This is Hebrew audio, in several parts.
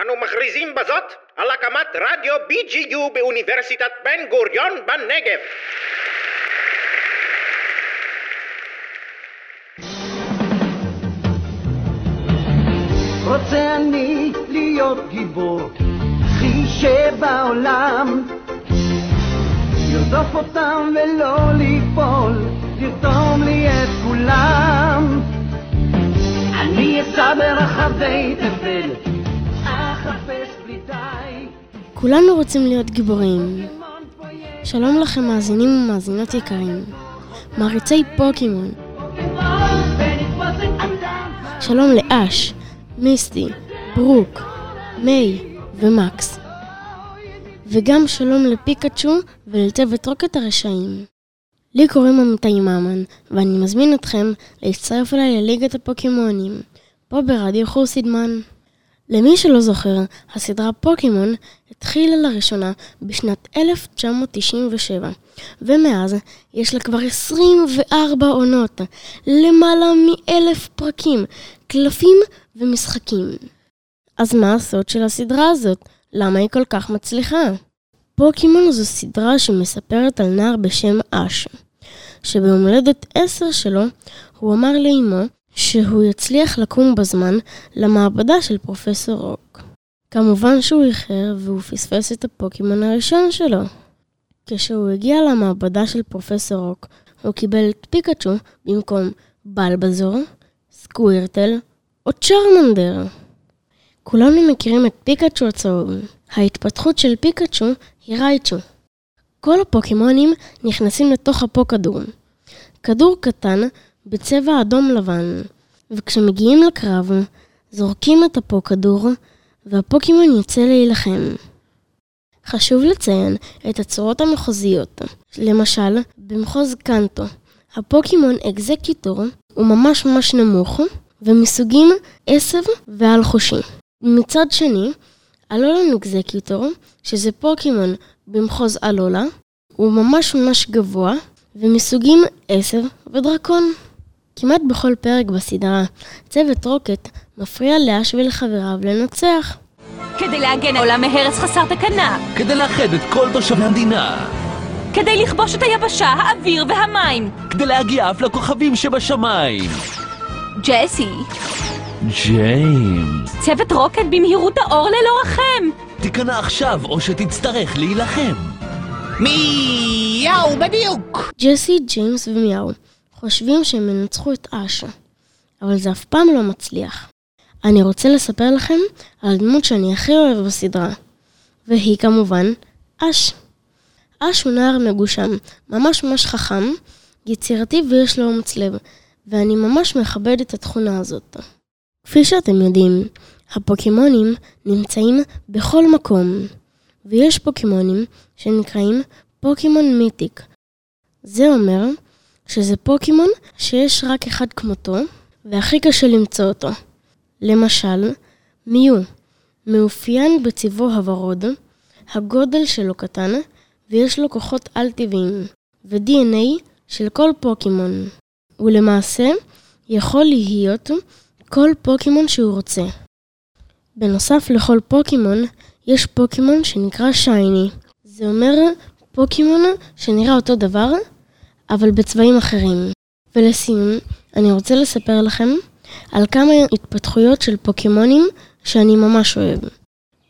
אנו מכריזים בזאת על הקמת רדיו BGU באוניברסיטת בן גוריון בנגב. רוצה אני להיות גיבור, הכי שבעולם. לרדוף אותם ולא ליפול, לרתום לי את כולם. אני אסע ברחבי די. כולנו רוצים להיות גיבורים. שלום לכם מאזינים ומאזינות יקרים, מעריצי פוקימון. שלום לאש, מיסטי, ברוק, מיי ומקס. וגם שלום לפיקאצ'ו ולצוות רוקט הרשעים. לי קוראים אמיתי ממן, ואני מזמין אתכם להצטרף אליי לליגת הפוקימונים, פה ברדיו חורסידמן. למי שלא זוכר, הסדרה פוקימון התחילה לראשונה בשנת 1997, ומאז יש לה כבר 24 עונות, למעלה מאלף פרקים, קלפים ומשחקים. אז מה הסוד של הסדרה הזאת? למה היא כל כך מצליחה? פוקימון זו סדרה שמספרת על נער בשם אש, שביום הולדת 10 שלו הוא אמר לאמו שהוא יצליח לקום בזמן למעבדה של פרופסור רוק. כמובן שהוא איחר והוא פספס את הפוקימון הראשון שלו. כשהוא הגיע למעבדה של פרופסור רוק, הוא קיבל את פיקאצ'ו במקום בלבזור, סקווירטל או צ'רמנדר. כולנו מכירים את פיקאצ'ו הצהוב. ההתפתחות של פיקאצ'ו היא רייצ'ו. כל הפוקימונים נכנסים לתוך הפוקדור. כדור קטן בצבע אדום לבן, וכשמגיעים לקרב, זורקים את הפוקדור, והפוקימון יוצא להילחם. חשוב לציין את הצורות המחוזיות. למשל, במחוז קנטו, הפוקימון אקזקיטור הוא ממש ממש נמוך, ומסוגים עשב ועל חושי. מצד שני, אלולן אקזקיטור, שזה פוקימון במחוז אלולה, הוא ממש ממש גבוה, ומסוגים עשב ודרקון. כמעט בכל פרק בסדרה, צוות רוקט מפריע לאש ולחבריו לנצח. כדי להגן העולם מהרס חסר תקנה, כדי לאחד את כל תושבי המדינה, כדי לכבוש את היבשה, האוויר והמים. כדי להגיע אף לכוכבים שבשמיים. ג'סי, ג'יימס, צוות רוקט במהירות האור ללא רחם. תיכנע עכשיו או שתצטרך להילחם. מיאו בדיוק! ג'סי, ג'יימס ומיאו חושבים שהם ינצחו את אש, אבל זה אף פעם לא מצליח. אני רוצה לספר לכם על הדמות שאני הכי אוהב בסדרה, והיא כמובן אש. אש הוא נער מגושם, ממש ממש חכם, יצירתי ויש לו אומץ לב, ואני ממש מכבד את התכונה הזאת. כפי שאתם יודעים, הפוקימונים נמצאים בכל מקום, ויש פוקימונים שנקראים פוקימון מיתיק. זה אומר שזה פוקימון שיש רק אחד כמותו, והכי קשה למצוא אותו. למשל, מיו, מאופיין בצבעו הוורוד, הגודל שלו קטן, ויש לו כוחות על-טבעיים, ו-DNA של כל פוקימון. ולמעשה, יכול להיות כל פוקימון שהוא רוצה. בנוסף לכל פוקימון, יש פוקימון שנקרא שייני. זה אומר פוקימון שנראה אותו דבר, אבל בצבעים אחרים. ולסיום, אני רוצה לספר לכם על כמה התפתחויות של פוקימונים שאני ממש אוהב.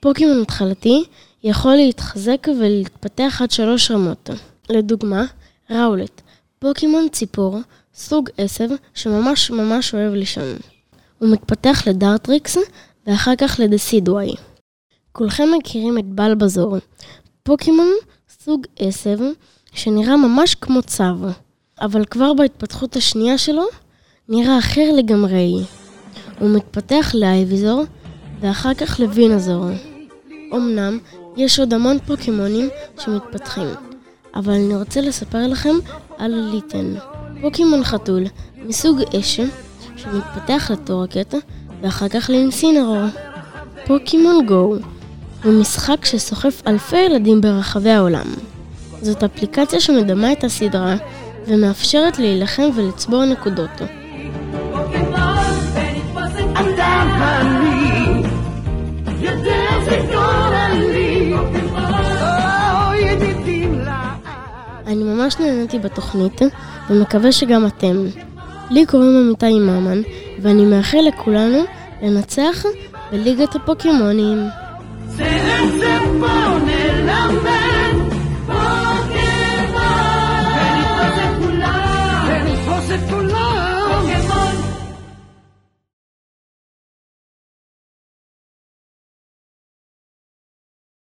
פוקימון התחלתי יכול להתחזק ולהתפתח עד שלוש רמות. לדוגמה, ראולט, פוקימון ציפור, סוג עשב שממש ממש אוהב לישון. הוא מתפתח לדארטריקס ואחר כך לדסידוואי. כולכם מכירים את בלבזור, פוקימון סוג עשב שנראה ממש כמו צב, אבל כבר בהתפתחות השנייה שלו נראה אחר לגמרי. הוא מתפתח לאייביזור ואחר כך לווינזור. אמנם יש עוד המון פוקימונים שמתפתחים, אבל אני רוצה לספר לכם על ליטן, פוקימון חתול מסוג אש שמתפתח לטורקט ואחר כך לאינסינרור. פוקימון גו הוא משחק שסוחף אלפי ילדים ברחבי העולם. זאת אפליקציה שמדמה את הסדרה ומאפשרת להילחם ולצבור נקודות. אני ממש נהניתי בתוכנית, ומקווה שגם אתם. לי קוראים אמיתי ממן, ואני מאחל לכולנו לנצח בליגת הפוקימונים. זה